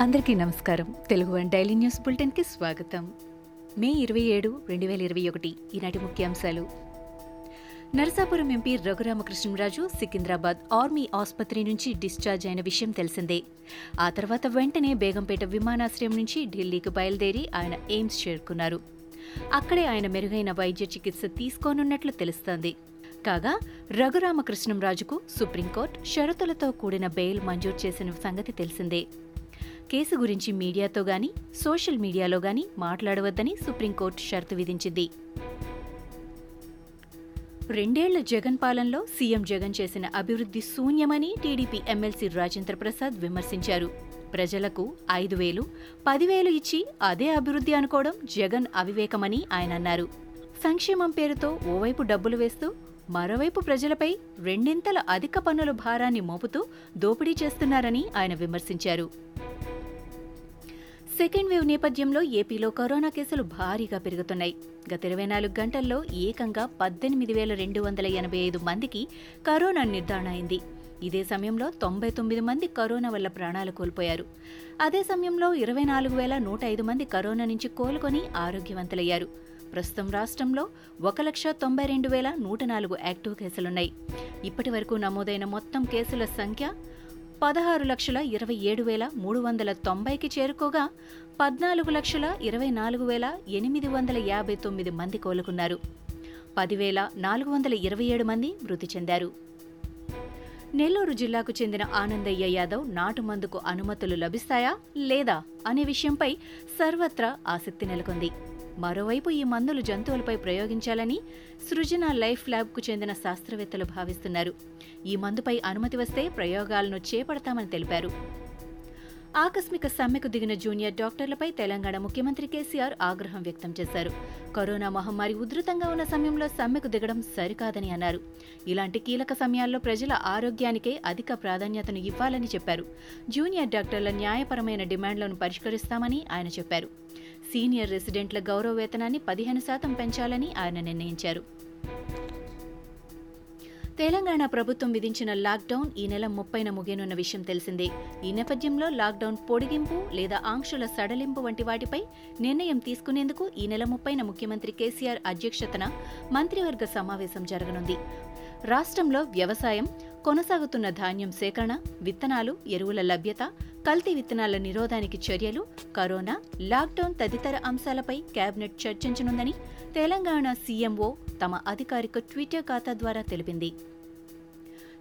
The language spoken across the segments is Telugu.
అందరికీ నమస్కారం. తెలుగు వన్ డైలీ న్యూస్ బులెటిన్కి స్వాగతం. మే ఇరవై ఏడు రెండు వేల ఇరవై ఒకటి ఈనాటి ముఖ్యాంశాలు. నరసాపురం ఎంపీ రఘురామకృష్ణరాజు సికింద్రాబాద్ ఆర్మీ ఆసుపత్రి నుంచి డిశ్చార్జ్ అయిన విషయం తెలిసిందే. ఆ తర్వాత వెంటనే బేగంపేట విమానాశ్రయం నుంచి ఢిల్లీకి బయలుదేరి ఆయన ఎయిమ్స్ చేరుకున్నారు. అక్కడే ఆయన మెరుగైన వైద్య చికిత్స తీసుకోనున్నట్లు తెలుస్తోంది. కాగా రఘురామకృష్ణంరాజుకు సుప్రీంకోర్టు షరతులతో కూడిన బెయిల్ మంజూరు చేసిన సంగతి తెలిసిందే. కేసు గురించి మీడియాతో గాని సోషల్ మీడియాలో గాని మాట్లాడవద్దని సుప్రీంకోర్టు షరతు విధించింది. రెండేళ్ళ జగన్ పాలనలో సీఎం జగన్ చేసిన అభివృద్ధి శూన్యమని టీడీపీ ఎమ్మెల్సీ రాజేంద్ర ప్రసాద్ విమర్శించారు. ప్రజలకు ఐదు వేలు పదివేలు ఇచ్చి అదే అభివృద్ధి అనుకోవడం జగన్ అవివేకమని ఆయన అన్నారు. సంక్షేమం పేరుతో ఓవైపు డబ్బులు వేస్తూ మరోవైపు ప్రజలపై రెండింతల అధిక పన్నుల భారాన్ని మోపుతూ దోపిడీ చేస్తున్నారని ఆయన విమర్శించారు. సెకండ్ వేవ్ నేపథ్యంలో ఏపీలో కరోనా కేసులు భారీగా పెరుగుతున్నాయి. గత ఇరవై నాలుగు గంటల్లో ఏకంగా పద్దెనిమిది వేల రెండు వందల ఎనభై ఐదు మందికి కరోనా నిర్ధారణ అయింది. ఇదే సమయంలో తొంభై తొమ్మిది మంది కరోనా వల్ల ప్రాణాలు కోల్పోయారు. అదే సమయంలో ఇరవై నాలుగు వేల నూట ఐదు మంది కరోనా నుంచి కోలుకొని ఆరోగ్యవంతులయ్యారు. ప్రస్తుతం రాష్ట్రంలో ఒక లక్ష తొంభై రెండు వేల నూట నాలుగు యాక్టివ్ కేసులున్నాయి. ఇప్పటి వరకు నమోదైన మొత్తం కేసుల సంఖ్య పదహారు లక్షల ఇరవై ఏడు వేల మూడు వందల తొంభైకి చేరుకోగా పద్నాలుగు లక్షల ఇరవై నాలుగు వేల ఎనిమిది వందల యాభై తొమ్మిది మంది కోలుకున్నారు. పదివేల నాలుగు వందల ఇరవై ఏడు మంది మృతి చెందారు. నెల్లూరు జిల్లాకు చెందిన ఆనందయ్య యాదవ్ నాటు మందుకు అనుమతులు లభిస్తాయా లేదా అనే విషయంపై సర్వత్రా ఆసక్తి నెలకొంది. మరోవైపు ఈ మందులు జంతువులపై ప్రయోగించాలని సృజన లైఫ్ ల్యాబ్కు చెందిన శాస్త్రవేత్తలు భావిస్తున్నారు. ఈ మందుపై అనుమతి వస్తే ప్రయోగాలను చేపడతామని తెలిపారు. ఆకస్మిక సమ్మెకు దిగిన జూనియర్ డాక్టర్లపై తెలంగాణ ముఖ్యమంత్రి కేసీఆర్ ఆగ్రహం వ్యక్తం చేశారు. కరోనా మహమ్మారి ఉధృతంగా ఉన్న సమయంలో సమ్మెకు దిగడం సరికాదని అన్నారు. ఇలాంటి కీలక సమయాల్లో ప్రజల ఆరోగ్యానికే అధిక ప్రాధాన్యతను ఇవ్వాలని చెప్పారు. జూనియర్ డాక్టర్ల న్యాయపరమైన డిమాండ్లను పరిష్కరిస్తామని ఆయన చెప్పారు. సీనియర్ రెసిడెంట్ల గౌరవ వేతనాన్ని పదిహేను శాతం పెంచాలని ఆయన నిర్ణయించారు. తెలంగాణ ప్రభుత్వం విధించిన లాక్డౌన్ ఈ నెల ముప్పైన ముగియనున్న విషయం తెలిసిందే. ఈ నేపథ్యంలో లాక్డౌన్ పొడిగింపు లేదా ఆంక్షల సడలింపు వంటి వాటిపై నిర్ణయం తీసుకునేందుకు ఈ నెల ముప్పైన ముఖ్యమంత్రి కేసీఆర్ అధ్యక్షతన మంత్రివర్గ సమావేశం జరగనుంది. రాష్ట్రంలో వ్యవసాయం కొనసాగుతున్న ధాన్యం సేకరణ విత్తనాలు ఎరువుల లభ్యత కల్తీ విత్తనాల నిరోధానికి చర్యలు కరోనా లాక్డౌన్ తదితర అంశాలపై కేబినెట్ చర్చించనుందని తెలంగాణ సీఎంఓ తమ అధికారిక ట్విట్టర్ ఖాతా ద్వారా తెలిపింది.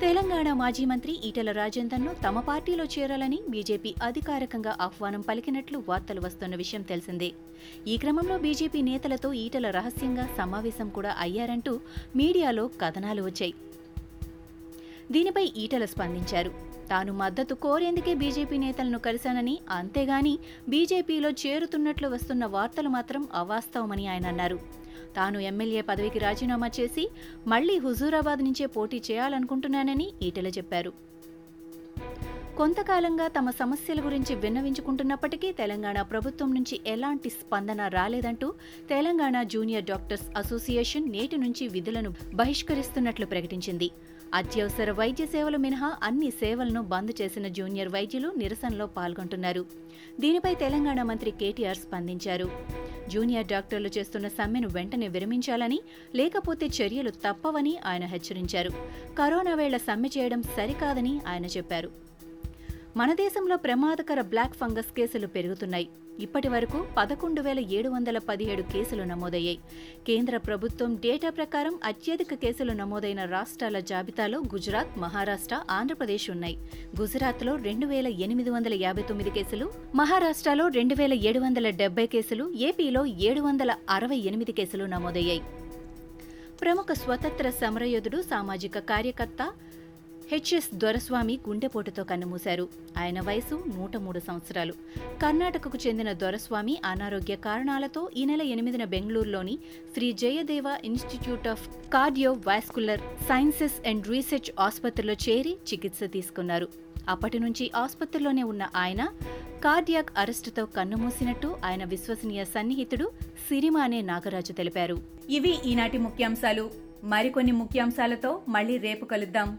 తెలంగాణ మాజీ మంత్రి ఈటల రాజేందర్ను తమ పార్టీలో చేరాలని బీజేపీ అధికారికంగా ఆహ్వానం పలికినట్లు వార్తలు వస్తున్న విషయం తెలిసిందే. ఈ క్రమంలో బీజేపీ నేతలతో ఈటల రహస్యంగా సమావేశం కూడా అయ్యారంటూ మీడియాలో కథనాలు వచ్చాయి. దీనిపై ఈటల స్పందించారు. తాను మద్దతు కోరేందుకే బీజేపీ నేతలను కలిశానని అంతేగాని బీజేపీలో చేరుతున్నట్లు వస్తున్న వార్తలు మాత్రం అవాస్తవమని ఆయన అన్నారు. తాను ఎమ్మెల్యే పదవికి రాజీనామా చేసి మళ్ళీ హుజూరాబాద్ నుంచే పోటీ చేయాలనుకుంటున్నానని ఈటెల చెప్పారు. కొంతకాలంగా తమ సమస్యల గురించి విన్నవించుకుంటున్నప్పటికీ తెలంగాణ ప్రభుత్వం నుంచి ఎలాంటి స్పందన రాలేదంటూ తెలంగాణ జూనియర్ డాక్టర్స్ అసోసియేషన్ నేటి నుంచి విధులను బహిష్కరిస్తున్నట్లు ప్రకటించింది. అత్యవసర వైద్య సేవలు మినహా అన్ని సేవలను బంద్ చేసిన జూనియర్ వైద్యులు నిరసనలో పాల్గొంటున్నారు. దీనిపై తెలంగాణ మంత్రి కేటీఆర్ స్పందించారు. జూనియర్ డాక్టర్లు చేస్తున్న సమ్మెను వెంటనే విరమించాలని లేకపోతే చర్యలు తప్పవని ఆయన హెచ్చరించారు. కరోనా వేళ సమ్మె చేయడం సరికాదని ఆయన చెప్పారు. మన దేశంలో ప్రమాదకర బ్లాక్ ఫంగస్ కేసులు పెరుగుతున్నాయి. ఇప్పటి వరకు పదకొండు వేల ఏడు వందల పదిహేడు కేసులు నమోదయ్యాయి. కేంద్ర ప్రభుత్వం డేటా ప్రకారం అత్యధిక కేసులు నమోదైన రాష్ట్రాల జాబితాలో గుజరాత్ మహారాష్ట్ర ఆంధ్రప్రదేశ్ ఉన్నాయి. గుజరాత్లో రెండు వేల ఎనిమిది వందల యాభై తొమ్మిది కేసులు మహారాష్ట్రలో రెండు వేల ఏడు వందల డెబ్బై కేసులు ఏపీలో ఏడు వందల అరవై ఎనిమిది కేసులు నమోదయ్యాయి. ప్రముఖ స్వతంత్ర సమరయోధుడు సామాజిక కార్యకర్త హెచ్ఎస్ దొరస్వామి గుండెపోటుతో కన్నుమూశారు. ఆయన వయసు నూట మూడు సంవత్సరాలు. కర్ణాటకకు చెందిన దొరస్వామి అనారోగ్య కారణాలతో ఈ నెల ఎనిమిదిన బెంగళూరులోని Shri Jayadeva institute of cardio vascular sciences and research ఆసుపత్రిలో చేరి చికిత్స తీసుకున్నారు. అప్పటి నుంచి ఆసుపత్రిలోనే ఉన్న ఆయన కార్డియాక్ అరెస్టుతో కన్నుమూసినట్టు ఆయన విశ్వసనీయ సన్నిహితుడు సిరిమానే నాగరాజు తెలిపారు. ఇవి ఈనాటి ముఖ్యాంశాలు. మరికొన్ని ముఖ్యాంశాలతో మళ్ళీ రేపు కలుద్దాం.